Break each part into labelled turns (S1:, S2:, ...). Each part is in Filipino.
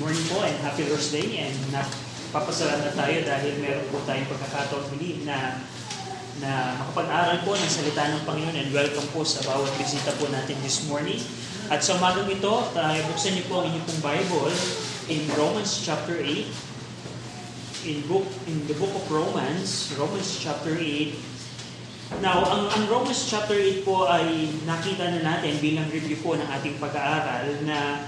S1: morning po and happy Thursday and napapasalamat tayo dahil meron po tayong pagkakataon muli na na makapag-aral po ng salita ng Panginoon and welcome po sa bawat bisita po natin this morning. At sa umagang ito, uh, buksan niyo po ang inyong pong Bible in Romans chapter 8. In book in the book of Romans, Romans chapter 8. Now, ang, ang Romans chapter 8 po ay nakita na natin bilang review po ng ating pag-aaral na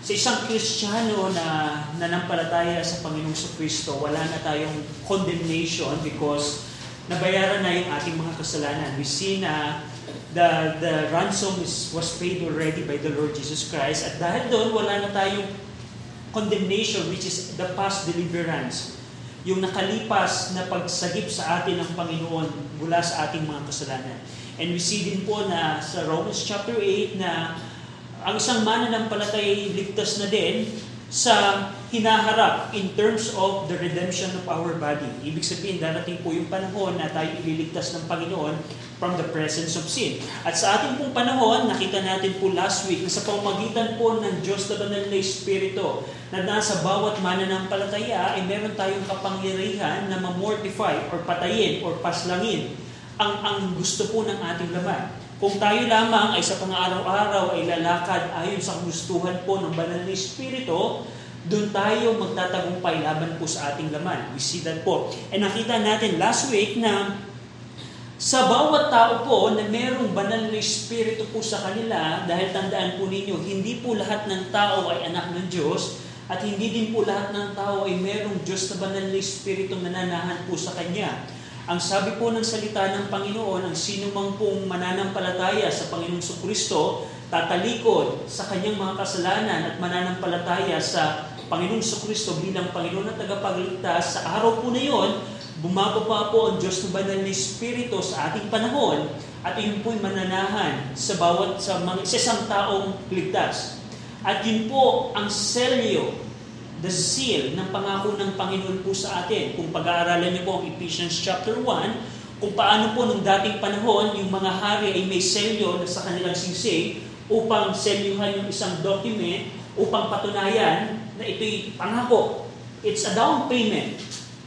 S1: sa isang Kristiyano na nanampalataya sa Panginoong Kristo, wala na tayong condemnation because nabayaran na yung ating mga kasalanan. We see na the, the ransom is, was paid already by the Lord Jesus Christ. At dahil doon, wala na tayong condemnation which is the past deliverance. Yung nakalipas na pagsagip sa atin ng Panginoon mula sa ating mga kasalanan. And we see din po na sa Romans chapter 8 na ang isang mananampalatay ligtas na din sa hinaharap in terms of the redemption of our body. Ibig sabihin, darating po yung panahon na tayo ililigtas ng Panginoon from the presence of sin. At sa ating pong panahon, nakita natin po last week na sa pamagitan po ng Diyos na banal na Espiritu na nasa bawat mananampalataya ay meron tayong kapangyarihan na mamortify or patayin or paslangin ang, ang gusto po ng ating laman. Kung tayo lamang ay sa pang-araw-araw ay lalakad ayon sa gustuhan po ng banal na Espiritu, doon tayo magtatagumpay laban po sa ating laman. We see that po. And nakita natin last week na sa bawat tao po na merong banal na Espiritu po sa kanila, dahil tandaan po ninyo, hindi po lahat ng tao ay anak ng Diyos, at hindi din po lahat ng tao ay merong Diyos na banal na Espiritu nananahan po sa Kanya. Ang sabi po ng salita ng Panginoon, ang sino mang pong mananampalataya sa Panginoong Kristo, tatalikod sa kanyang mga kasalanan at mananampalataya sa Panginoong Kristo bilang Panginoon at tagapagligtas, sa araw po na yon, bumababa po ang Diyos ng banal na Espiritu sa ating panahon at yun po'y mananahan sa bawat sa mga sa isang taong ligtas. At yun po ang selyo the seal ng pangako ng Panginoon po sa atin. Kung pag-aaralan niyo po ang Ephesians chapter 1, kung paano po nung dating panahon, yung mga hari ay may selyo na sa kanilang singsing upang selyuhan yung isang document upang patunayan na ito'y pangako. It's a down payment.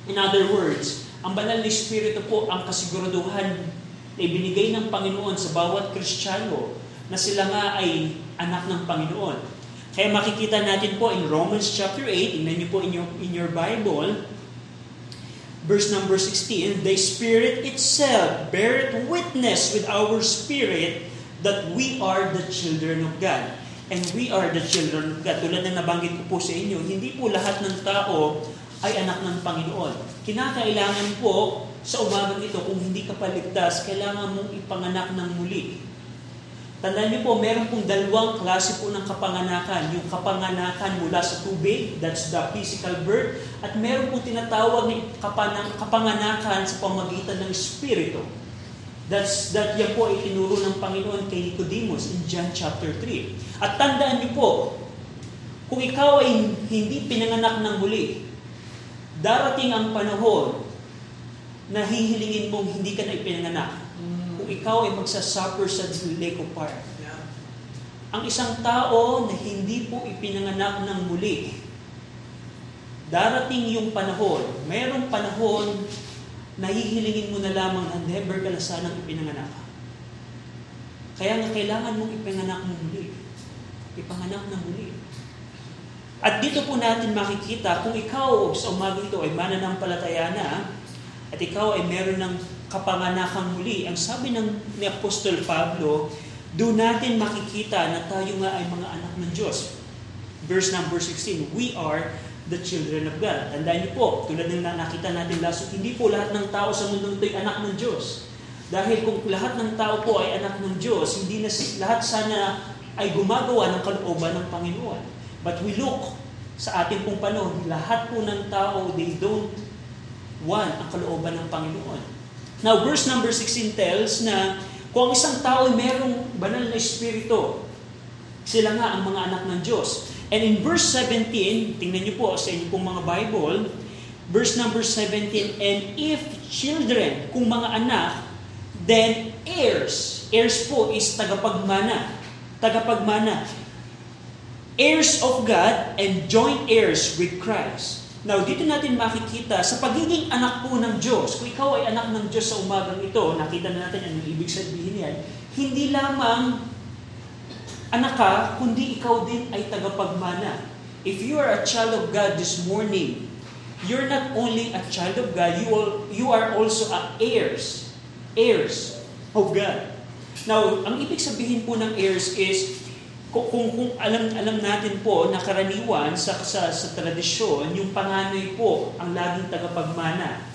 S1: In other words, ang banal na Espiritu po ang kasiguraduhan na ibinigay ng Panginoon sa bawat Kristiyano na sila nga ay anak ng Panginoon. Kaya makikita natin po in Romans chapter 8, tingnan niyo po in your, in your Bible, verse number 16, The Spirit itself beareth witness with our spirit that we are the children of God. And we are the children of God. Tulad na nabanggit ko po sa inyo, hindi po lahat ng tao ay anak ng Panginoon. Kinakailangan po sa umagang ito, kung hindi ka paligtas, kailangan mong ipanganak ng muli. Tandaan niyo po, meron pong dalawang klase po ng kapanganakan. Yung kapanganakan mula sa tubig, that's the physical birth, at meron pong tinatawag na kapanganakan sa pamagitan ng Espiritu. That's, that yan po ay tinuro ng Panginoon kay Nicodemus in John chapter 3. At tandaan niyo po, kung ikaw ay hindi pinanganak ng muli, darating ang panahon na hihilingin mong hindi ka na ipinanganak kung ikaw ay magsasuffer sa lake of fire. Ang isang tao na hindi po ipinanganak ng muli, darating yung panahon, mayroong panahon na hihilingin mo na lamang na never ka na sanang ipinanganak. Kaya nga kailangan mong ipinanganak ng muli. Ipanganak ng muli. At dito po natin makikita kung ikaw sa umaga ito ay mananampalataya na at ikaw ay meron ng kapanganakang muli. Ang sabi ng ni Apostol Pablo, doon natin makikita na tayo nga ay mga anak ng Diyos. Verse number 16, we are the children of God. Tandaan niyo po, tulad ng nakita natin last hindi po lahat ng tao sa mundo ito ay anak ng Diyos. Dahil kung lahat ng tao po ay anak ng Diyos, hindi na lahat sana ay gumagawa ng kalooban ng Panginoon. But we look sa ating pong panahon, lahat po ng tao, they don't want ang kalooban ng Panginoon. Now, verse number 16 tells na kung ang isang tao ay merong banal na espiritu, sila nga ang mga anak ng Diyos. And in verse 17, tingnan niyo po sa inyong mga Bible, verse number 17, And if children, kung mga anak, then heirs. Heirs po is tagapagmana. Tagapagmana. heirs of God and joint heirs with Christ. Now, dito natin makikita sa pagiging anak po ng Diyos, kung ikaw ay anak ng Diyos sa umagang ito, nakita na natin ang ibig sabihin yan, hindi lamang anak ka, kundi ikaw din ay tagapagmana. If you are a child of God this morning, you're not only a child of God, you, all, you are also a heirs. Heirs of God. Now, ang ibig sabihin po ng heirs is, kung, kung, kung alam, alam natin po na karaniwan sa, sa, sa tradisyon, yung panganay po ang laging tagapagmana.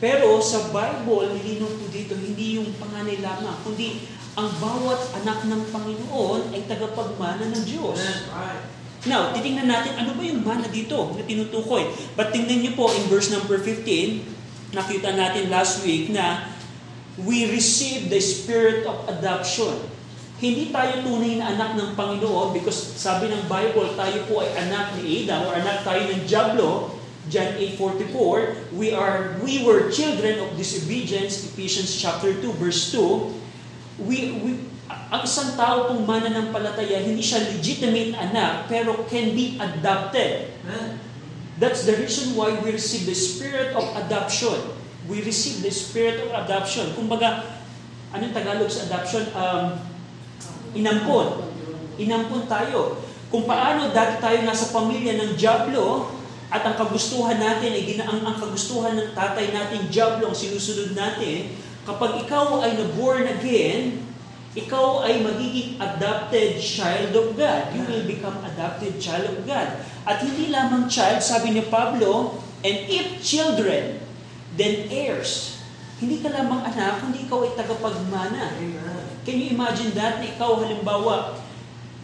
S1: Pero sa Bible, nilinaw po dito, hindi yung panganay lamang, kundi ang bawat anak ng Panginoon ay tagapagmana ng Diyos. Now, titingnan natin, ano ba yung mana dito na tinutukoy? But tingnan niyo po in verse number 15, nakita natin last week na we receive the spirit of adoption. Hindi tayo tunay na anak ng Panginoon because sabi ng Bible, tayo po ay anak ni Adam or anak tayo ng Diablo. John 8:44, we are we were children of disobedience, Ephesians chapter 2 verse 2. We, we ang isang tao pong mananampalataya, hindi siya legitimate anak, pero can be adopted. That's the reason why we receive the spirit of adoption. We receive the spirit of adoption. Kumbaga, anong Tagalog sa adoption? Um, inampon. Inampon tayo. Kung paano dati tayo nasa pamilya ng Diablo, at ang kagustuhan natin ay ginaang ang kagustuhan ng tatay natin, Diablo, ang sinusunod natin, kapag ikaw ay na-born again, ikaw ay magiging adopted child of God. You will become adopted child of God. At hindi lamang child, sabi ni Pablo, and if children, then heirs. Hindi ka lamang anak, kundi ikaw ay tagapagmana. Can you imagine that? Na ikaw halimbawa,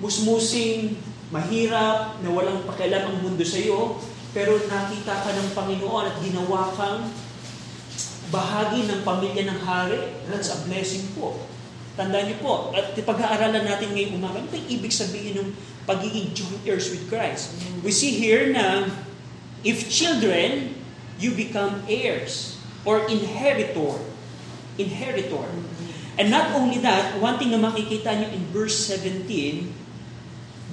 S1: musmusing, mahirap, na walang pakialam ang mundo sa iyo, pero nakita ka ng Panginoon at ginawa kang bahagi ng pamilya ng hari. That's a blessing po. Tandaan niyo po, at pag-aaralan natin ngayong umaga, ano ibig sabihin ng pagiging joint heirs with Christ? We see here na if children, you become heirs or inheritor. Inheritor. And not only that, one thing na makikita niyo in verse 17,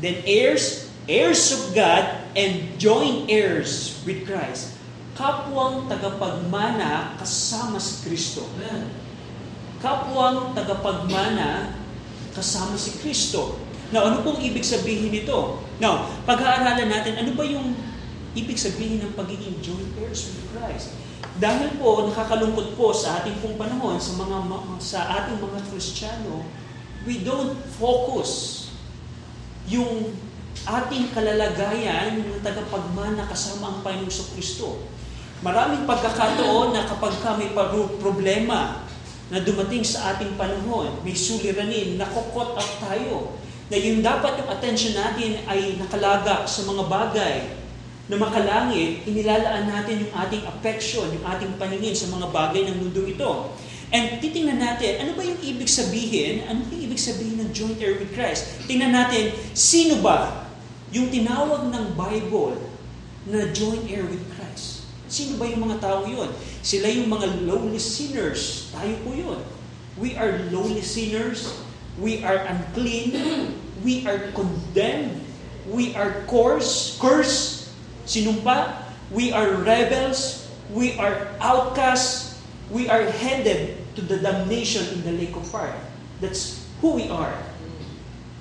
S1: then heirs, heirs of God, and joint heirs with Christ. Kapwang tagapagmana kasama si Kristo. Kapwang tagapagmana kasama si Kristo. Now, ano pong ibig sabihin nito? Now, pag-aaralan natin, ano ba yung ibig sabihin ng pagiging joint heirs with Christ? Dahil po, nakakalungkot po sa ating pong panahon, sa, mga, sa ating mga Kristiyano, we don't focus yung ating kalalagayan ng tagapagmana kasama ang Panginoon Kristo. Maraming pagkakataon na kapag kami problema na dumating sa ating panahon, may suliranin, nakokot out tayo, na yung dapat yung attention natin ay nakalaga sa mga bagay na makalangit, inilalaan natin yung ating affection, yung ating paningin sa mga bagay ng mundo ito. And titingnan natin, ano ba yung ibig sabihin? Ano yung ibig sabihin ng joint heir with Christ? Tingnan natin, sino ba yung tinawag ng Bible na joint heir with Christ? Sino ba yung mga tao yun? Sila yung mga lowly sinners. Tayo po yun. We are lowly sinners. We are unclean. We are condemned. We are coarse, cursed, sinumpa. We are rebels. We are outcasts. We are headed to the damnation in the lake of fire. That's who we are.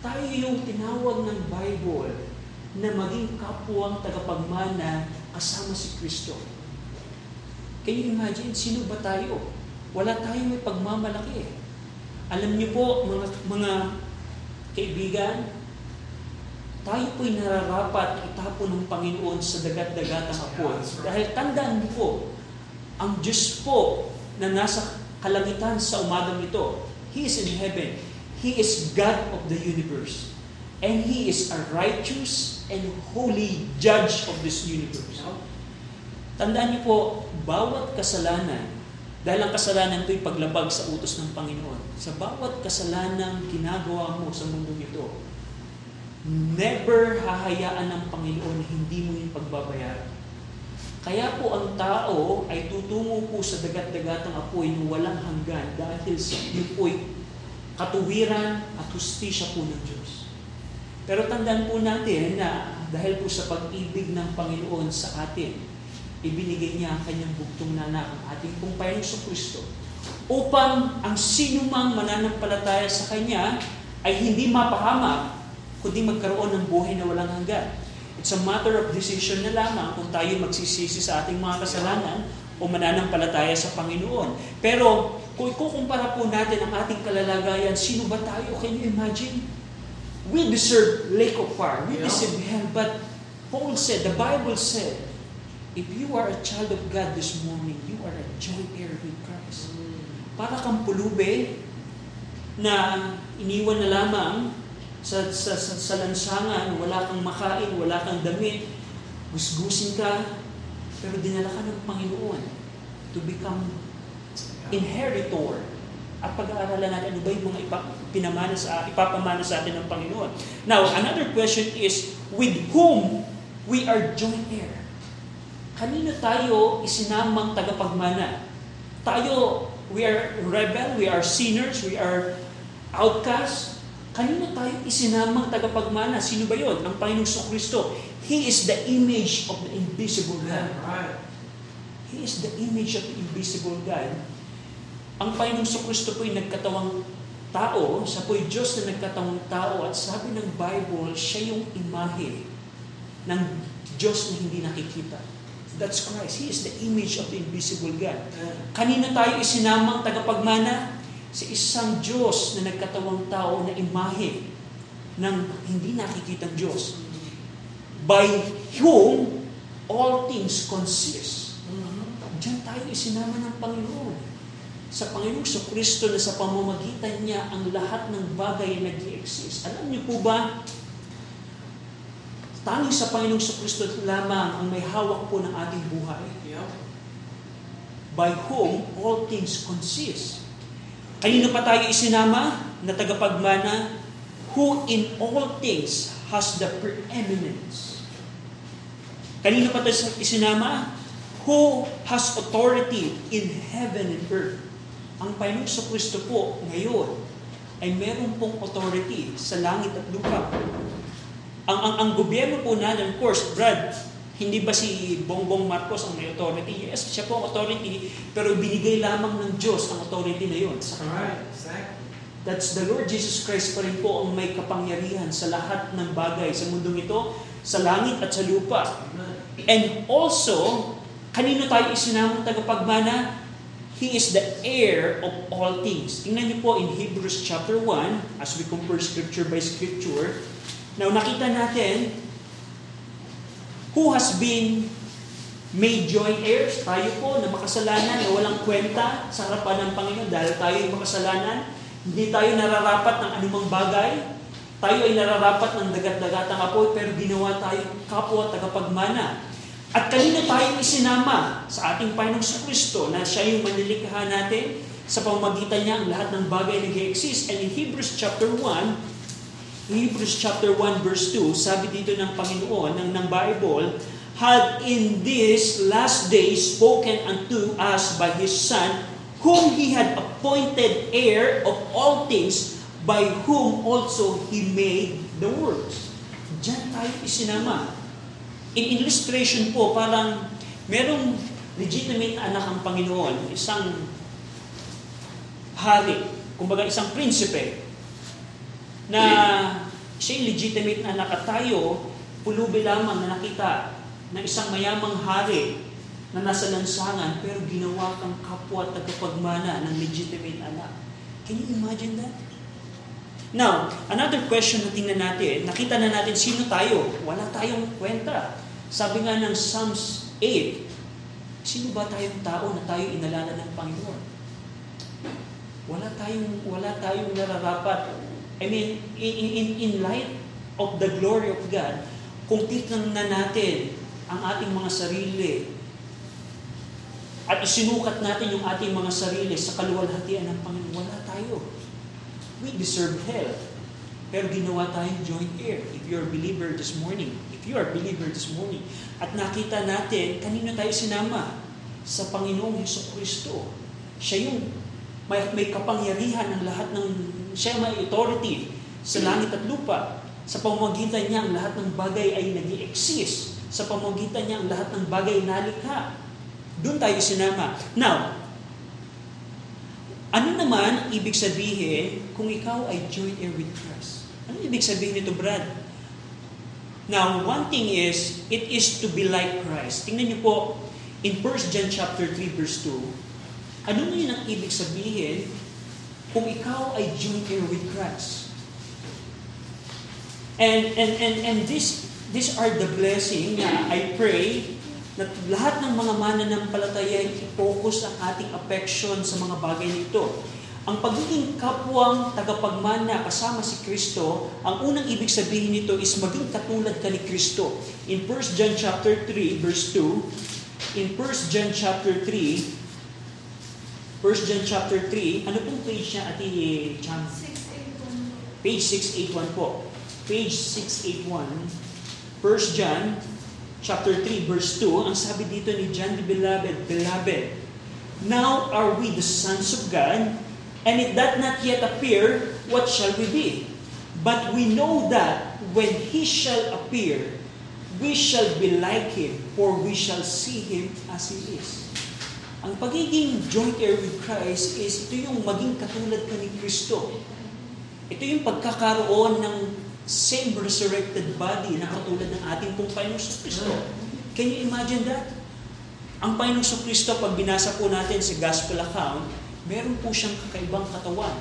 S1: Tayo yung tinawag ng Bible na maging kapwang tagapagmana kasama si Kristo. Can you imagine, sino ba tayo? Wala tayong may pagmamalaki. Alam niyo po, mga, mga kaibigan, tayo po'y nararapat itapon ng Panginoon sa dagat-dagatang apoy. Dahil tandaan niyo po, ang Diyos po na nasa kalangitan sa umagang ito, He is in heaven. He is God of the universe. And He is a righteous and holy judge of this universe. Tandaan niyo po, bawat kasalanan, dahil ang kasalanan ito'y paglabag sa utos ng Panginoon, sa bawat kasalanan ginagawa mo sa mundo ito, never hahayaan ng Panginoon hindi mo yung pagbabayaran. Kaya po ang tao ay tutungo po sa dagat-dagatang apoy na walang hanggan dahil sa yun katuwiran at hustisya po ng Diyos. Pero tandaan po natin na dahil po sa pag-ibig ng Panginoon sa atin, ibinigay niya ang kanyang bugtong na anak, ang ating Panginoon sa Kristo, upang ang sinumang mananampalataya sa Kanya ay hindi mapahamak, kundi magkaroon ng buhay na walang hanggan. It's a matter of decision na lamang kung tayo magsisisi sa ating mga kasalanan o mananampalataya sa Panginoon. Pero kung ikukumpara po natin ang ating kalalagayan, sino ba tayo? Can you imagine? We deserve lake of fire. We
S2: Yeah.
S1: deserve hell. But Paul said, the Bible said, if you are a child of God this morning, you are a joint heir with Christ. Para kang pulube na iniwan na lamang sa, sa, sa, sa lansangan, wala kang makain, wala kang damit, gusgusin ka, pero dinala ka ng Panginoon to become inheritor at pag-aaralan natin ano ba yung mga ipa, pinamana sa, ipapamana sa atin ng Panginoon. Now, another question is, with whom we are joint heir? Kanino tayo isinamang tagapagmana? Tayo, we are rebel, we are sinners, we are outcasts. Kanino tayo isinamang tagapagmana? Sino ba yon? Ang Panginoong Kristo. He is the image of the invisible God. He is the image of the invisible God. Ang Panginoong Kristo po'y nagkatawang tao, siya po'y Diyos na nagkatawang tao at sabi ng Bible, siya yung imahe ng Diyos na hindi nakikita. That's Christ. He is the image of the invisible God. Kanina tayo isinamang tagapagmana? Sa isang Diyos na nagkatawang tao na imahe ng hindi nakikitang Diyos. By whom all things consist. Diyan tayo isinama ng Panginoon. Sa Panginoong sa Kristo na sa pamamagitan niya ang lahat ng bagay nag exist Alam niyo po ba, tanging sa Panginoong sa Kristo lamang ang may hawak po ng ating buhay. By whom all things consist. Kanino pa tayo isinama na tagapagmana? Who in all things has the preeminence. Kanino pa tayo isinama? Who has authority in heaven and earth. Ang Panginoon sa Kristo po ngayon ay meron pong authority sa langit at lupa. Ang, ang, ang gobyerno po natin, of course, Brad, hindi ba si Bongbong Marcos ang may authority? Yes, siya po ang authority, pero binigay lamang ng Diyos ang authority na yun sa kanya.
S2: Right. Exactly.
S1: That's the Lord Jesus Christ pa rin po ang may kapangyarihan sa lahat ng bagay sa mundong ito, sa langit at sa lupa. And also, kanino tayo isinamang tagapagmana? He is the heir of all things. Tingnan niyo po in Hebrews chapter 1, as we compare scripture by scripture. Now, nakita natin who has been made joint heirs. Tayo po na makasalanan, na walang kwenta sa harapan ng Panginoon dahil tayo yung makasalanan. Hindi tayo nararapat ng anumang bagay. Tayo ay nararapat ng dagat-dagatang apoy pero ginawa tayo kapwa tagapagmana. At kanino tayo isinama sa ating Panginoong sa Kristo na siya yung manilikha natin sa pamamagitan niya ang lahat ng bagay na exist And in Hebrews chapter 1, Hebrews chapter 1 verse 2, sabi dito ng Panginoon, ng, ng Bible, had in this last days spoken unto us by His Son, whom He had appointed heir of all things, by whom also He made the worlds. Diyan tayo isinama. In illustration po, parang merong legitimate anak ang Panginoon, isang hari, kumbaga isang prinsipe, na siya legitimate na anak at tayo, pulubi lamang na nakita ng isang mayamang hari na nasa lansangan pero ginawa kang kapwa at tagapagmana ng legitimate anak. Can you imagine that? Now, another question na tingnan natin, nakita na natin sino tayo. Wala tayong kwenta. Sabi nga ng Psalms 8, sino ba tayong tao na tayo inalala ng Panginoon? Wala tayong, wala tayong nararapat I mean, in, in, in light of the glory of God, kung titnan na natin ang ating mga sarili at isinukat natin yung ating mga sarili sa kaluwalhatian ng Panginoon, wala tayo. We deserve hell. Pero ginawa tayong joint heir. If you're a believer this morning, if you are a believer this morning, at nakita natin, kanino tayo sinama? Sa Panginoong Heso Kristo. Siya yung may, may kapangyarihan ng lahat ng, siya may authority sa langit at lupa. Sa pamamagitan niya, ang lahat ng bagay ay nag exist Sa pamamagitan niya, ang lahat ng bagay nalikha. Doon tayo sinama. Now, ano naman ibig sabihin kung ikaw ay joint heir with Christ? Ano ibig sabihin nito, Brad? Now, one thing is, it is to be like Christ. Tingnan niyo po, in 1 John chapter 3 verse 2, ano yun ang ibig sabihin kung ikaw ay joint heir with Christ? And, and, and, and this, these are the blessing na I pray na lahat ng mga mananampalataya ay i-focus ang ating affection sa mga bagay nito. Ang pagiging kapwang tagapagmana kasama si Kristo, ang unang ibig sabihin nito is maging katulad ka ni Kristo. In 1 John chapter 3 verse 2, in 1 John chapter 3, 1 John chapter 3, ano pong page niya, Ate Chan?
S2: 681.
S1: Page 681 po page 681, 1 John chapter 3 verse 2, ang sabi dito ni John the Beloved, Beloved, now are we the sons of God, and it doth not yet appear what shall we be. But we know that when He shall appear, we shall be like Him, for we shall see Him as He is. Ang pagiging joint heir with Christ is ito yung maging katulad ka ni Kristo. Ito yung pagkakaroon ng same resurrected body na katulad ng ating pong Panginoon Kristo. Can you imagine that? Ang Panginoon Kristo, pag binasa po natin sa Gospel account, meron po siyang kakaibang katawan.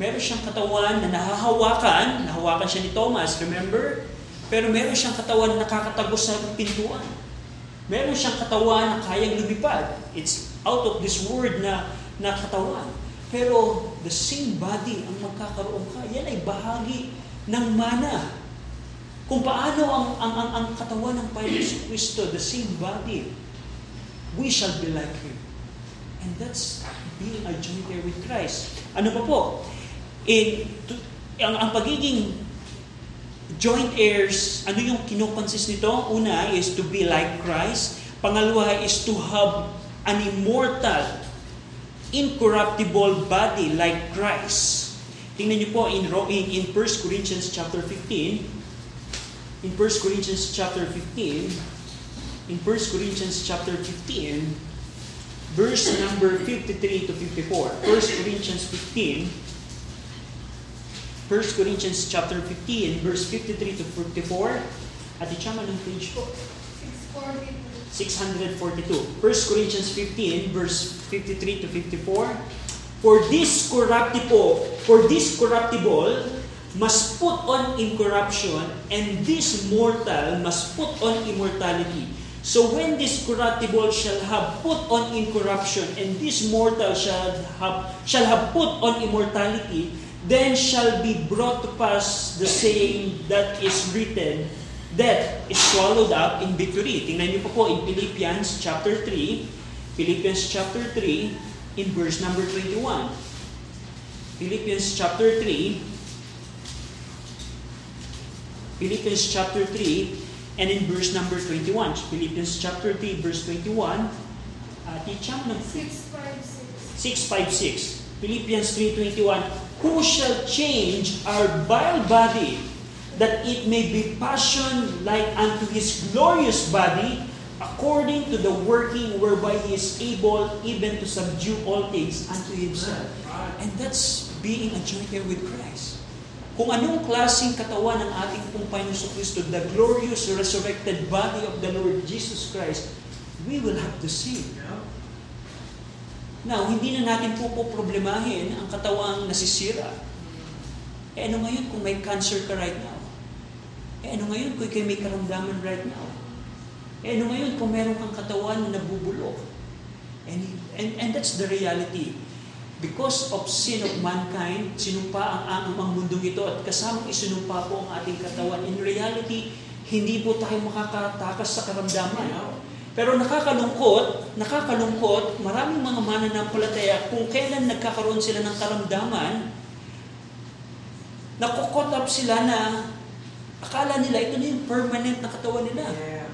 S1: Meron siyang katawan na nahahawakan, nahawakan siya ni Thomas, remember? Pero meron siyang katawan na nakakatagos sa pintuan. Meron siyang katawan na kayang lumipad. It's out of this word na, na katawan. Pero the same body ang magkakaroon ka. Yan ay bahagi ng mana. Kung paano ang, ang, ang, ang katawan ng Panginoon Kristo, the same body, we shall be like Him. And that's being a joint heir with Christ. Ano pa po? In, to, ang, ang pagiging joint heirs, ano yung kinukonsis nito? Una is to be like Christ. Pangalawa is to have an immortal, incorruptible body like Christ. Tingnan niyo po in, in, in 1 Corinthians chapter 15, in 1 Corinthians chapter 15, in 1 Corinthians chapter 15, verse number 53 to 54. 1 Corinthians 15, 1 Corinthians chapter 15, verse 53 to 54. At ichama ng page po.
S2: 642.
S1: 642. 1 Corinthians 15, verse 53 to 54. For this corruptible, for this corruptible must put on incorruption, and this mortal must put on immortality. So when this corruptible shall have put on incorruption, and this mortal shall have shall have put on immortality, then shall be brought to pass the saying that is written, Death is swallowed up in victory. Tingnan niyo po po in Philippians chapter 3, Philippians chapter 3, in verse number 21. Philippians chapter 3, Philippians chapter 3, and in verse number 21. Philippians chapter 3, verse 21. Uh, teacham ng
S2: 656.
S1: 656. Philippians 3.21 Who shall change our vile body that it may be fashioned like unto His glorious body according to the working whereby He is able even to subdue all things unto Himself. And that's being a joint heir with Christ. Kung anong klaseng katawan ng ating Panginoon sa Kristo, the glorious resurrected body of the Lord Jesus Christ, we will have the same. Now, hindi na natin po po problemahin ang katawang nasisira. Eh ano ngayon kung may cancer ka right now? Eh ano ngayon kung kayo may karamdaman right now? Eh ano ngayon kung meron kang katawan na nabubulok? And, and, and that's the reality. Because of sin of mankind, sinumpa ang ang mundong ito at kasamang isinumpa po ang ating katawan. In reality, hindi po tayo makakatakas sa karamdaman. Pero nakakalungkot, nakakalungkot, maraming mga mananampalataya, kung kailan nagkakaroon sila ng karamdaman, nakukot up sila na akala nila ito na yung permanent na katawan nila.
S3: Yeah.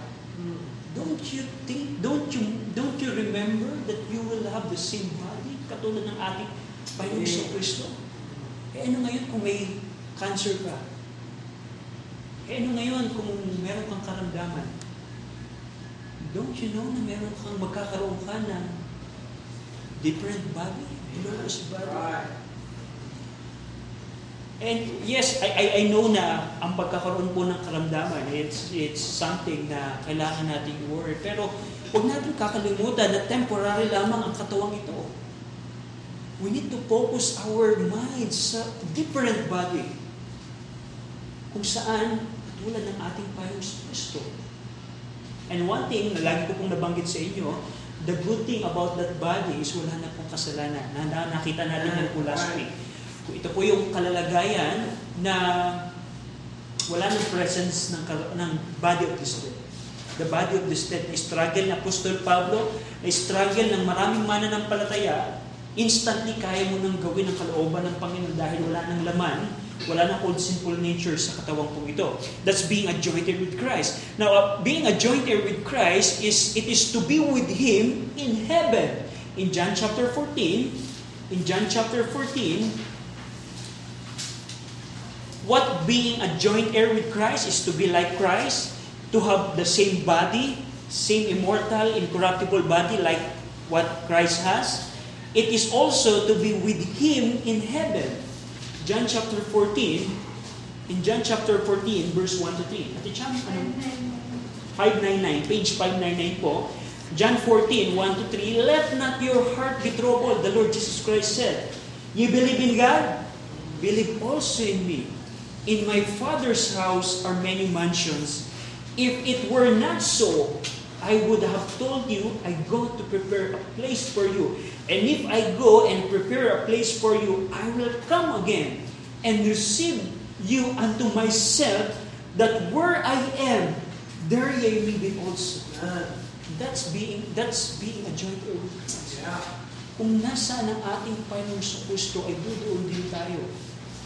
S1: Don't you think, don't you, don't you remember that you will have the same body katulad ng ating Panginoon sa Kristo? Eh ano ngayon kung may cancer ka? Eh ano ngayon kung meron kang karamdaman? Don't you know na meron kang magkakaroon ka ng different body, glorious body? And yes, I, I, I know na ang pagkakaroon po ng karamdaman, it's, it's something na kailangan nating i-worry. Pero huwag natin kakalimutan na temporary lamang ang katawang ito. We need to focus our minds sa different body. Kung saan, tulad ng ating Panginoon Kristo. And one thing na lagi ko pong nabanggit sa inyo, the good thing about that body is wala na pong kasalanan. Na, nakita natin yan po last week. Ito po yung kalalagayan na wala ng presence ng, ng body of the Spirit. The body of the Spirit, struggle ng Apostol Pablo, struggle ng maraming mananampalataya, instantly kaya mo nang gawin ang kalooban ng Panginoon dahil wala ng laman, wala ng old sinful nature sa katawang pong ito. That's being a joint heir with Christ. Now, uh, being a joint heir with Christ is it is to be with Him in heaven. In John chapter 14, in John chapter 14, what being a joint heir with Christ is to be like Christ, to have the same body, same immortal, incorruptible body like what Christ has. It is also to be with Him in heaven. John chapter 14, in John chapter 14, verse 1 to 3. Ate Cham, ano? 599, page 599 po. John 14, 1 to 3. Let not your heart be troubled, the Lord Jesus Christ said. You believe in God? Believe also in me. In my Father's house are many mansions. If it were not so, I would have told you, I go to prepare a place for you. And if I go and prepare a place for you, I will come again and receive you unto myself, that where I am, there ye may be also. That's being that's being a joint heir with Christ. Kung nasaan ang ating Panginoong sa Kristo, ay doon din tayo.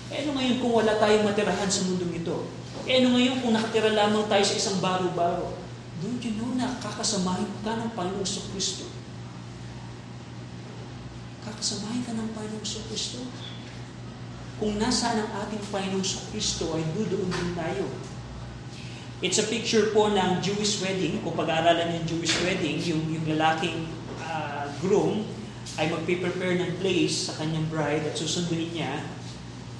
S1: E ano ngayon kung wala tayong matirahan sa mundong ito? E ano ngayon kung nakatira lamang tayo sa isang baro-baro? Don't you know na kakasamahin ka ng Panginoong sa Kristo? Kakasamahin ka ng Panginoong sa Kristo? Kung nasaan ang ating Panginoong sa Kristo, ay doon din tayo. It's a picture po ng Jewish wedding. Kung pag-aaralan yung Jewish wedding, yung, yung lalaking uh, groom ay magpe-prepare ng place sa kanyang bride at susunduin niya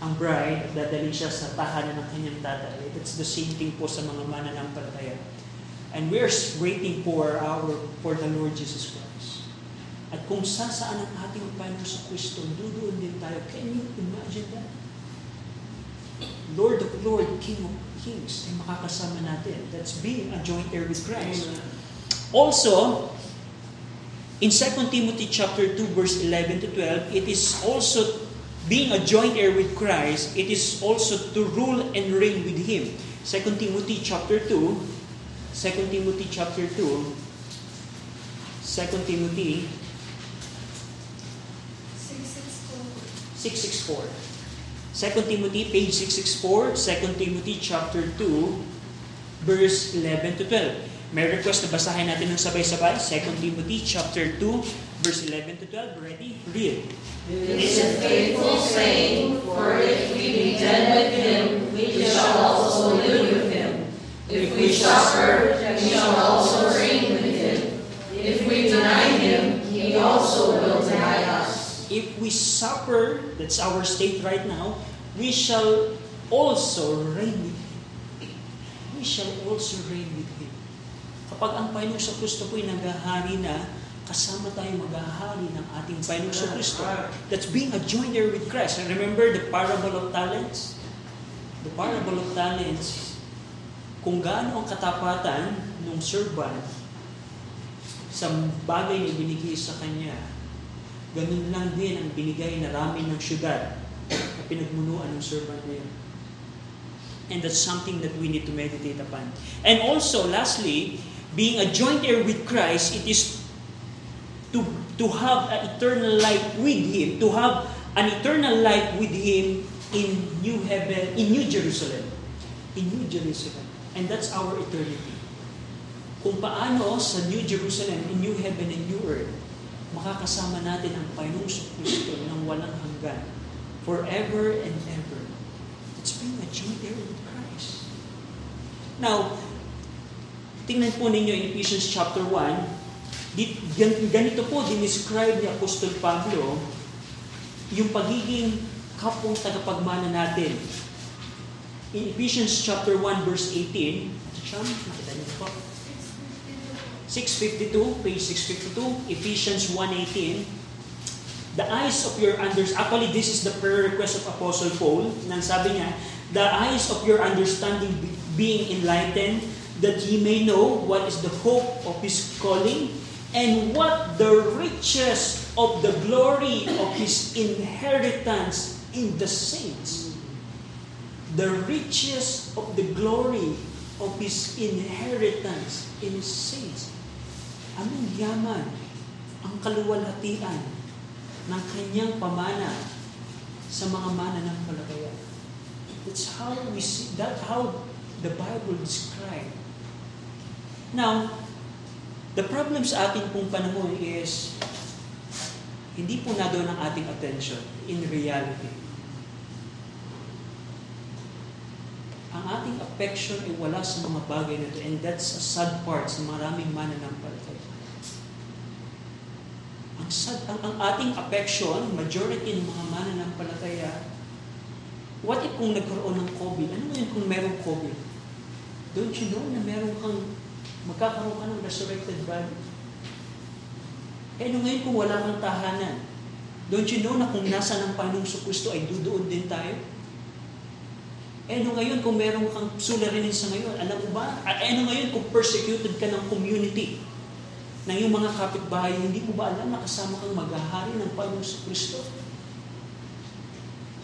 S1: ang bride at dadalhin siya sa tahanan ng kanyang tatay. It's the same thing po sa mga mananampalataya. And we're waiting for our for the Lord Jesus Christ. At kung sasaan ang ating Panginoon sa Kristo, doon din tayo. Can you imagine that? Lord of Lord, King of Kings, ay makakasama natin. That's being a joint heir with Christ. Also, in 2 Timothy chapter 2, verse 11 to 12, it is also being a joint heir with Christ, it is also to rule and reign with Him. 2 Timothy chapter 2, 2 Timothy chapter 2, 2 Timothy 664. 2 Timothy, page 664, 2 Timothy chapter 2, verse 11 to 12. May request na basahin natin ng sabay-sabay. 2 Timothy chapter 2, verse 11 to 12. Ready? Read.
S3: It is a faithful saying, for if we be dead with him, we shall also live with him. Suffer, we shall also reign with him. If we deny him, he also will deny us.
S1: If we suffer, that's our state right now, we shall also reign with him. We shall also reign with him. Kapag ang Panginoon sa Kristo po'y naghahari na, kasama tayo maghahari ng ating Panginoon sa Kristo. That's being a joint heir with Christ. And remember the parable of talents? The parable of talents, kung gaano ang katapatan ng servant sa bagay na binigay sa kanya, ganun lang din ang binigay na ramin ng syudad na pinagmunuan ng servant na yun. And that's something that we need to meditate upon. And also, lastly, being a joint heir with Christ, it is to, to have an eternal life with Him, to have an eternal life with Him in New Heaven, in New Jerusalem. In New Jerusalem. And that's our eternity. Kung paano sa New Jerusalem, in New Heaven and New Earth, makakasama natin ang Panginoong Kristo ng walang hanggan, forever and ever. It's being a joint heir with Christ. Now, tingnan po ninyo in Ephesians chapter 1, di- gan- ganito po dinescribe ni Apostol Pablo yung pagiging kapong tagapagmana natin. In Ephesians chapter 1 verse 18, Siyam, nakita niyo po. 652, page 652, Ephesians 1.18, The eyes of your understanding, actually this is the prayer request of Apostle Paul, nang sabi niya, The eyes of your understanding be- being enlightened, that ye may know what is the hope of His calling, and what the riches of the glory of His inheritance in the saints. The riches of the glory of His inheritance in His saints. Anong yaman ang kaluwalhatian ng kanyang pamana sa mga mananampalataya? That's how we see, that's how the Bible describe. Now, the problem sa ating pong panahon is hindi po na doon ang ating attention in reality. Ang ating affection ay wala sa mga bagay na ito and that's a sad part sa maraming mananampalataya. Ang, sad, ang, ang ating affection, majority ng mga mananampalataya, what if kung nagkaroon ng COVID? Ano ngayon kung merong COVID? Don't you know na meron kang, magkakaroon ka ng resurrected body? Eh, ano ngayon kung wala kang tahanan? Don't you know na kung nasa ng Panginoong Kristo ay dudoon din tayo? Eh, ano ngayon kung meron kang suliranin sa ngayon? Alam mo ba? Eh, ano ngayon kung persecuted ka ng community? Na yung mga kapitbahay, hindi mo ba alam na kasama kang maghahari ng Panginoong Kristo?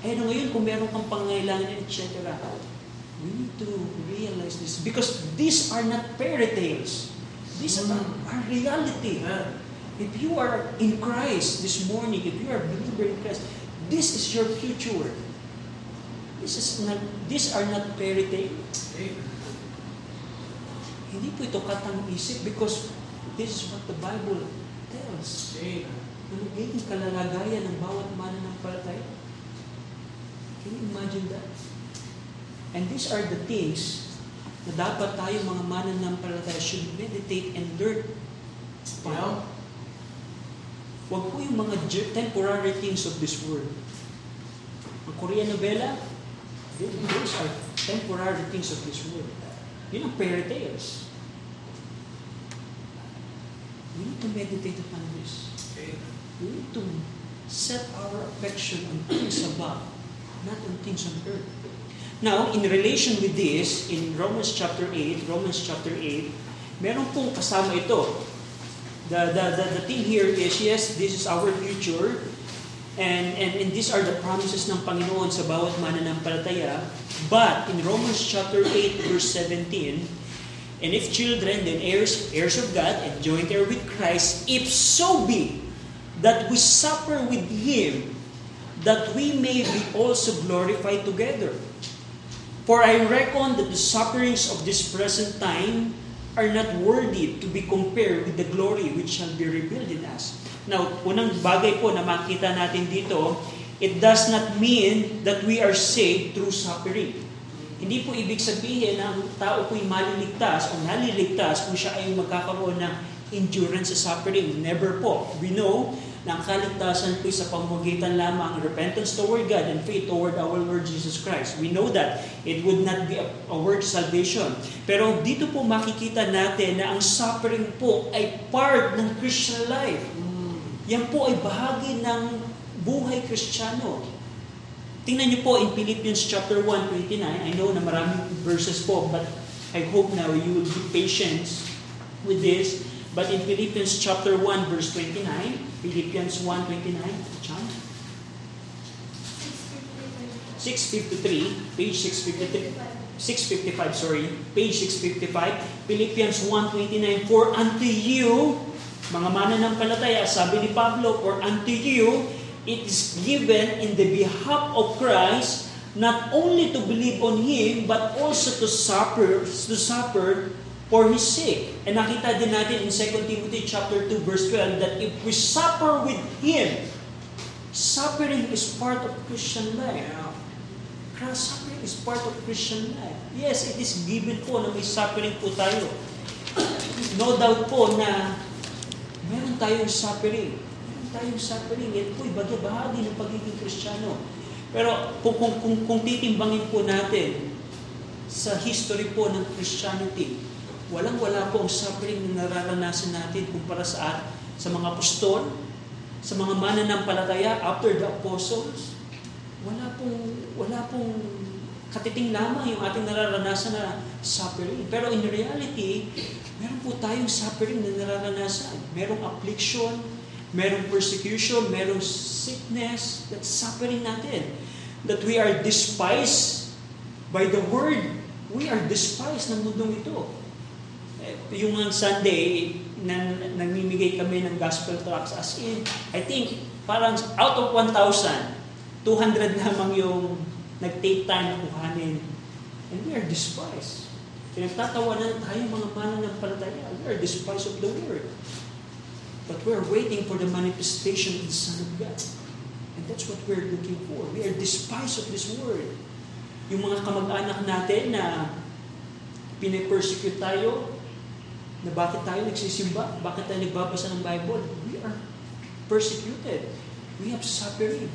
S1: Eh, ano ngayon kung meron kang pangailangan, etc. We need to realize this because these are not fairy tales. These are, are reality. If you are in Christ this morning, if you are a believer in Christ, this is your future. This is not, these are not fairy tale. Hindi po ito katang isip because this is what the Bible tells. Na magiging kalalagayan ng bawat mananampalataya. Can you imagine that? And these are the things na dapat tayo mga mananampalataya should meditate and learn. Paano? Huwag po yung mga temporary things of this world. Ang Korean novela, those are temporary things of this world. Yun ang fairy tales. We need to meditate upon this. We need to set our affection on things above, not on things on earth. Now, in relation with this, in Romans chapter 8, Romans chapter 8, meron pong kasama ito. The, the, the, the thing here is, yes, this is our future, and, and, and these are the promises ng Panginoon sa bawat mananampalataya. But, in Romans chapter 8, verse 17, And if children, then heirs, heirs of God, and joint heir with Christ, if so be that we suffer with Him, that we may be also glorified together. For I reckon that the sufferings of this present time are not worthy to be compared with the glory which shall be revealed in us. Now, unang bagay po na makita natin dito, it does not mean that we are saved through suffering. Hindi po ibig sabihin na ang tao po'y maliligtas o naliligtas kung siya ay magkakaroon ng endurance sa suffering. Never po. We know na ang kaligtasan po'y sa pamamagitan lamang repentance toward God and faith toward our Lord Jesus Christ. We know that it would not be a, a word salvation. Pero dito po makikita natin na ang suffering po ay part ng Christian life. Yan po ay bahagi ng buhay kristyano. Tingnan niyo po in Philippians chapter 1, 29. I know na maraming verses po, but I hope now you will be patient with this. But in Philippians chapter 1, verse 29, Philippians 1, 29, John? 653, page 653, 655, sorry, page 655, Philippians 1.29, For unto you, mga mananampalataya, sabi ni Pablo, For unto you, it is given in the behalf of Christ, not only to believe on Him, but also to suffer, to suffer for His sake. And nakita din natin in 2 Timothy chapter 2, verse 12, that if we suffer with Him, suffering is part of Christian life. Suffering is part of Christian life. Yes, it is given po na may suffering po tayo. No doubt po na meron tayong suffering. Meron tayong suffering. Yan po, ibagay bahagi ng pagiging Kristiyano. Pero kung, kung, kung, kung titimbangin po natin sa history po ng Christianity, walang-wala po ang suffering na nararanasan natin kumpara sa, sa mga apostol, sa mga mananampalataya after the apostles, wala pong, wala pong katiting lamang yung ating nararanasan na suffering. Pero in reality, meron po tayong suffering na nararanasan. Merong affliction, merong persecution, merong sickness, that's suffering natin. That we are despised by the word. We are despised ng mundong ito. Yung ang Sunday, na, namimigay kami ng gospel tracts as in, I think, parang out of 1,000, 200 lamang yung nag-take time na kuhanin. And we are despised. Pinagtatawanan tayo mga mananampalataya. We are despised of the Word. But we are waiting for the manifestation of the Son of God. And that's what we're looking for. We are despised of this Word. Yung mga kamag-anak natin na pinipersecute tayo, na bakit tayo nagsisimba, bakit tayo nagbabasa ng Bible, we are persecuted. We have suffering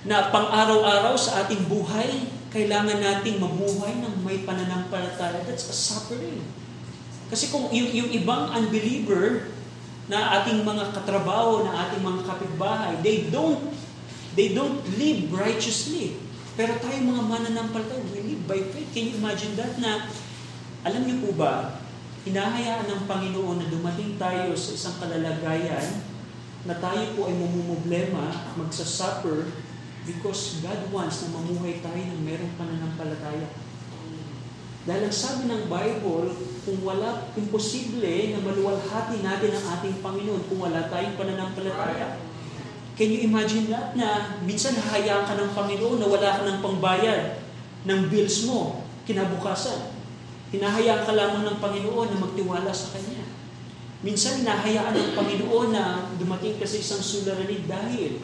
S1: na pang-araw-araw sa ating buhay, kailangan nating mabuhay ng may pananampalataya. That's a suffering. Kasi kung yung, yung ibang unbeliever na ating mga katrabaho, na ating mga kapitbahay, they don't they don't live righteously. Pero tayo mga mananampalataya, we live by faith. Can you imagine that na, alam niyo po ba, hinahayaan ng Panginoon na dumating tayo sa isang kalalagayan na tayo po ay mamumblema, magsasuffer, Because God wants na mamuhay tayo ng merong pananampalataya. Dahil ang sabi ng Bible, kung wala, imposible na maluwalhati natin ang ating Panginoon kung wala tayong pananampalataya. Can you imagine that? Na minsan hahayaan ka ng Panginoon na wala ka ng pangbayad ng bills mo kinabukasan. Hinahayaan ka lamang ng Panginoon na magtiwala sa Kanya. Minsan hinahayaan ng Panginoon na dumating ka sa isang suliranin dahil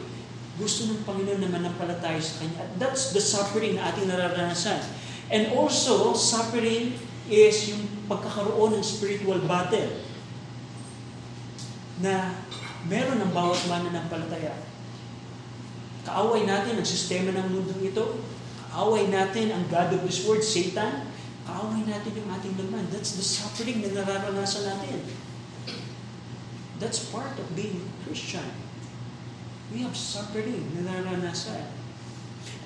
S1: gusto ng Panginoon na manampalataya sa Kanya. At that's the suffering na ating nararanasan. And also, suffering is yung pagkakaroon ng spiritual battle na meron ng bawat mananampalataya. Kaaway natin ang sistema ng mundo ito. Kaaway natin ang God of this world, Satan. Kaaway natin yung ating laman. That's the suffering na nararanasan natin. That's part of being Christian. We have suffering na naranasan.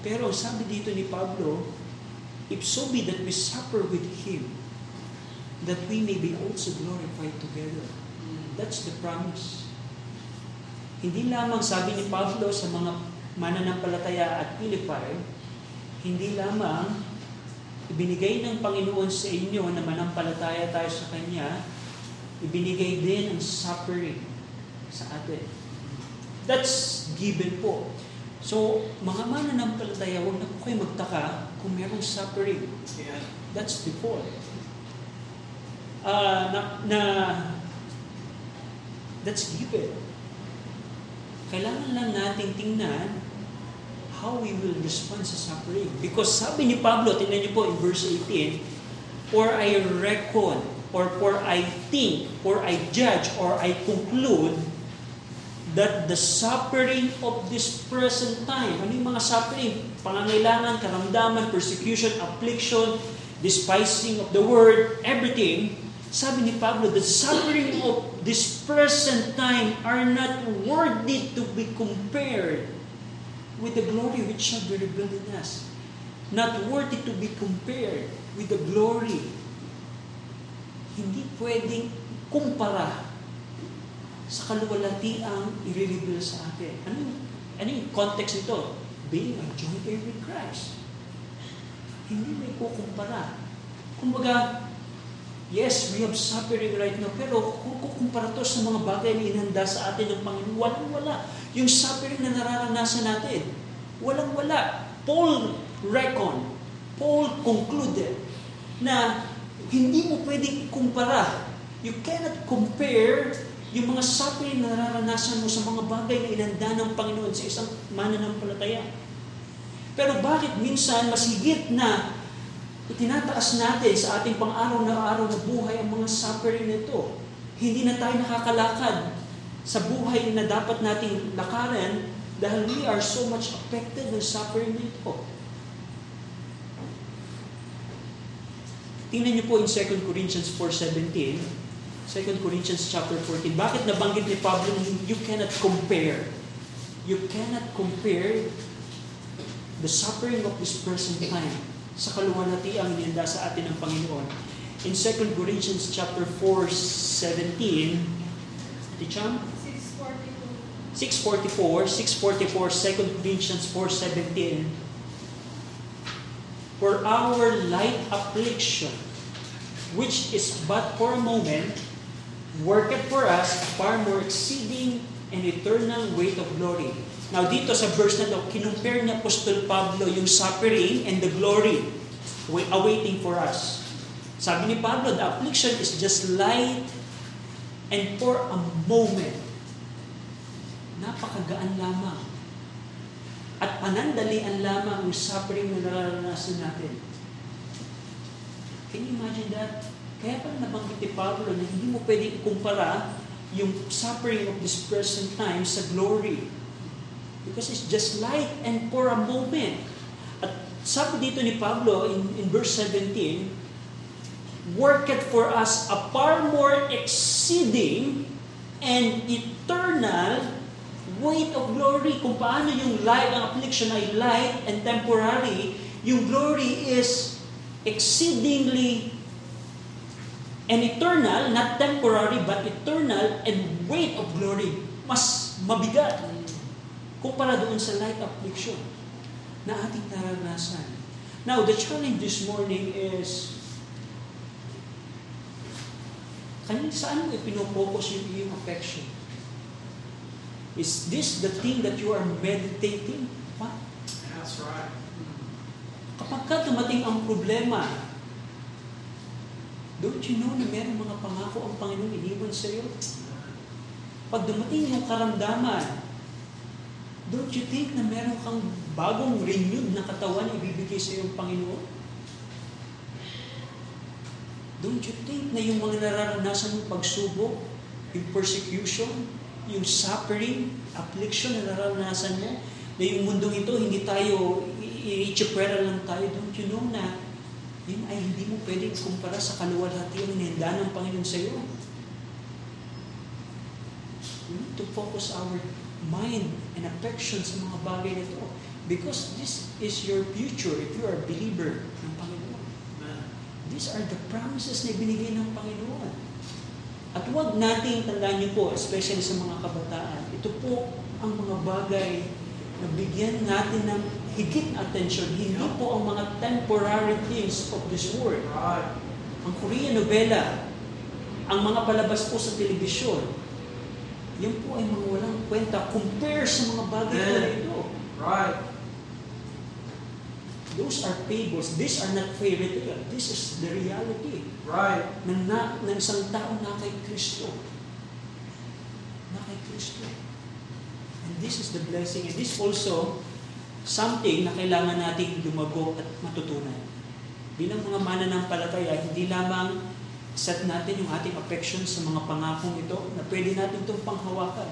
S1: Pero sabi dito ni Pablo, if so be that we suffer with Him, that we may be also glorified together. That's the promise. Hindi lamang sabi ni Pablo sa mga mananampalataya at Philippi, hindi lamang ibinigay ng Panginoon sa inyo na manampalataya tayo sa Kanya, ibinigay din ang suffering sa atin. That's given po. So, mga mananampalataya, huwag na po kayo magtaka kung merong suffering. That's default. Uh, na, na, that's given. Kailangan lang nating tingnan how we will respond sa suffering. Because sabi ni Pablo, tingnan niyo po in verse 18, For I reckon, or for I think, or I judge, or I conclude that the suffering of this present time, ano yung mga suffering? Pangangailangan, karamdaman, persecution, affliction, despising of the word, everything, sabi ni Pablo, the suffering of this present time are not worthy to be compared with the glory which shall be revealed in us. Not worthy to be compared with the glory. Hindi pwedeng kumpara sa kaluwalhatiang i-reveal sa atin. Ano ano yung context nito? Being a joint heir with Christ. Hindi may kukumpara. Kumbaga, yes, we have suffering right now, pero kung kukumpara to sa mga bagay na inhanda sa atin ng Panginoon, walang-wala. Yung suffering na nararanasan natin, walang-wala. Paul reckon, Paul concluded na hindi mo pwedeng kumpara. You cannot compare yung mga suffering na nararanasan mo sa mga bagay na inanda ng Panginoon sa isang mananampalataya. Pero bakit minsan mas higit na itinataas natin sa ating pang-araw na araw na buhay ang mga suffering nito? Hindi na tayo nakakalakad sa buhay na dapat nating lakaran dahil we are so much affected ng suffering nito. Tingnan niyo po in 2 Corinthians 4.17, 2 Corinthians chapter 14, bakit nabanggit ni Pablo you cannot compare? You cannot compare the suffering of this present time sa kaluwalhatiang nilinda sa atin ng Panginoon. In 2 Corinthians chapter 4.17, Ticham? 644, 644, 2 Corinthians 4.17, For our light affliction, which is but for a moment, worketh for us far more exceeding and eternal weight of glory. Now dito sa verse na to, kinumpare ni Apostol Pablo yung suffering and the glory awaiting for us. Sabi ni Pablo, the affliction is just light and for a moment. Napakagaan lamang at panandalian lamang ang suffering na nararanasan natin. Can you imagine that? Kaya pala nabanggit ni Pablo na hindi mo pwedeng ikumpara yung suffering of this present time sa glory. Because it's just light and for a moment. At sabi dito ni Pablo in, in verse 17, worketh for us a far more exceeding and eternal weight of glory, kung paano yung light, ang affliction ay light and temporary, yung glory is exceedingly and eternal, not temporary, but eternal and weight of glory. Mas mabigat kumpara doon sa light affliction na ating naranasan. Now, the challenge this morning is kanina saan mo ipinopokus yung iyong affection? Is this the thing that you are meditating? What?
S4: That's right.
S1: Kapag ka dumating ang problema, don't you know na meron mga pangako ang Panginoon iniwan sa iyo? Pag dumating yung karamdaman, don't you think na meron kang bagong renewed na katawan ibibigay sa iyo ang Panginoon? Don't you think na yung mga nararanasan mong pagsubok, yung persecution, yung suffering, affliction na naranasan mo, na yung mundong ito, hindi tayo, i-chipwera lang tayo, don't you know na yun ay hindi mo pwedeng kumpara sa kaluwalhati ang nihanda ng Panginoon sa iyo. We need to focus our mind and affection sa mga bagay nito. Because this is your future if you are a believer ng Panginoon. These are the promises na ibinigay ng Panginoon. At huwag nating tandaan niyo po, especially sa mga kabataan, ito po ang mga bagay na bigyan natin ng higit attention. Hindi po ang mga temporary things of this world. Ang Korean novela, ang mga palabas po sa telebisyon, yan po ay mga walang kwenta compare sa mga bagay po na ito.
S4: Right.
S1: Those are fables. These are not fairy tale. This is the reality.
S4: Right.
S1: ng, na, ng isang tao na kay Kristo. Na kay Kristo. And this is the blessing. And this also something na kailangan nating lumago at matutunan. Bilang mga mananampalataya, hindi lamang set natin yung ating affection sa mga pangakong ito na pwede natin itong panghawakan.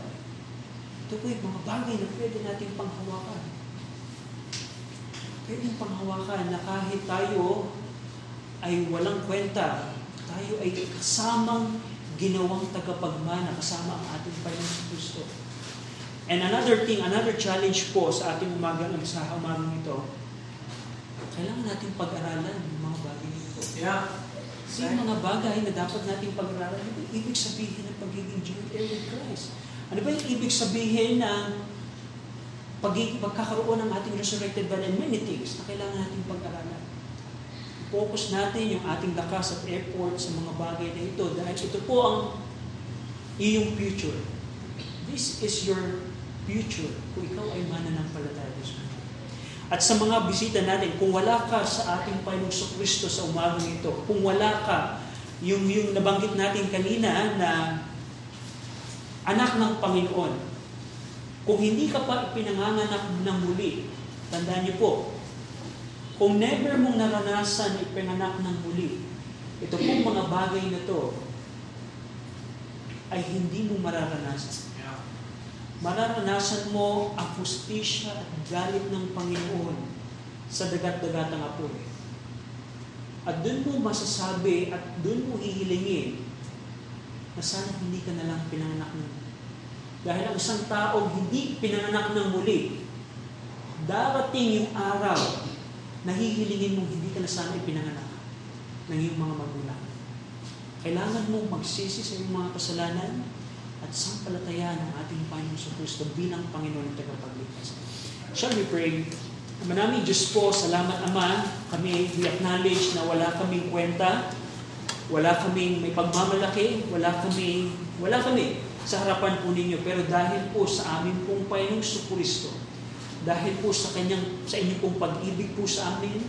S1: Ito po yung mga bagay na pwede nating panghawakan. Pwede yung panghawakan na kahit tayo ay walang kwenta, tayo ay kasamang ginawang tagapagmana, kasama ang ating Panginoon Kristo. And another thing, another challenge po sa ating umagang sa umagang ito, kailangan natin pag-aralan yung mga bagay nito.
S4: Yeah.
S1: Kasi yung mga bagay na dapat nating pag-aralan, ano ibig sabihin ng pagiging joint heir with Christ? Ano ba yung ibig sabihin ng pagiging, pagkakaroon ng ating resurrected body and many things na kailangan nating pag-aralan? Focus natin yung ating lakas at effort sa mga bagay na ito dahil ito po ang iyong future. This is your future kung ikaw ay mananampalataya sa Panginoon. At sa mga bisita natin, kung wala ka sa ating Panginoong Kristo sa umagang ito, kung wala ka, yung, yung nabanggit natin kanina na anak ng Panginoon, kung hindi ka pa ipinanganganak ng muli, tandaan niyo po, Kung never mong naranasan ipinganak ng muli, ito pong mga bagay na to ay hindi mo mararanasan. Mararanasan mo ang pustisya at galit ng Panginoon sa dagat-dagatang apoy. At doon mo masasabi at doon mo hihilingin na sana hindi ka na lang pinanganak ng. Dahil ang isang taong hindi pinanganak ng muli, darating yung araw na hihilingin mong hindi ka na sana ipinanganak ng iyong mga magulang. Kailangan mong magsisi sa iyong mga kasalanan at sampalataya ng ating Panginoon sa Kristo bilang Panginoon at tagapagligtas. Shall we pray? Manaming Diyos po, salamat Ama, kami we acknowledge na wala kaming kwenta, wala kaming may pagmamalaki, wala kami, wala kami sa harapan po ninyo. Pero dahil po sa amin pong Panginoong Kristo, dahil po sa kanyang sa inyong pong pag-ibig po sa amin,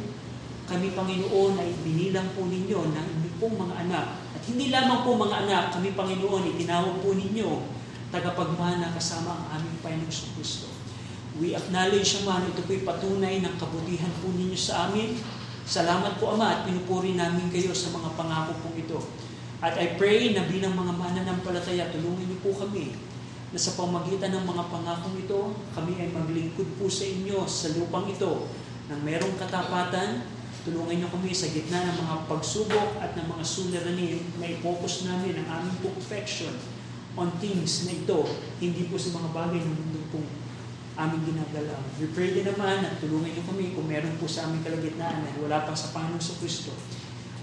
S1: kami Panginoon ay binilang po ninyo ng inyong pong mga anak. Hindi lamang po mga anak, kami Panginoon, itinawag po ninyo tagapagmana kasama ang aming Panginoong sa Kristo. We acknowledge, Ama, ito po'y patunay ng kabutihan po ninyo sa amin. Salamat po, Ama, at pinupuri namin kayo sa mga pangako pong ito. At I pray na bilang mga mananampalataya, tulungan niyo po kami na sa pamagitan ng mga pangakong ito, kami ay maglingkod po sa inyo sa lupang ito ng merong katapatan. Tulungan niyo kami sa gitna ng mga pagsubok at ng mga suliranin na i-focus namin ang aming perfection on things na ito, hindi po sa mga bagay ng mundo pong aming ginagalaw. We pray din naman at tulungan niyo kami kung meron po sa aming kalagitnaan na wala pa sa Panginoon sa Kristo.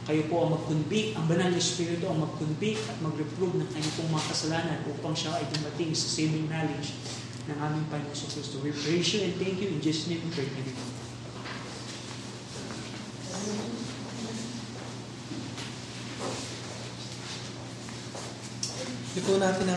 S1: Kayo po ang mag-convict, ang banal na Espiritu ang mag-convict at mag-reprove ng kanyang pong mga kasalanan upang siya ay dumating sa saving knowledge ng aming Panginoon sa Kristo. We praise you and thank you in Jesus' name we pray. Amen.
S4: Hindi po natin ang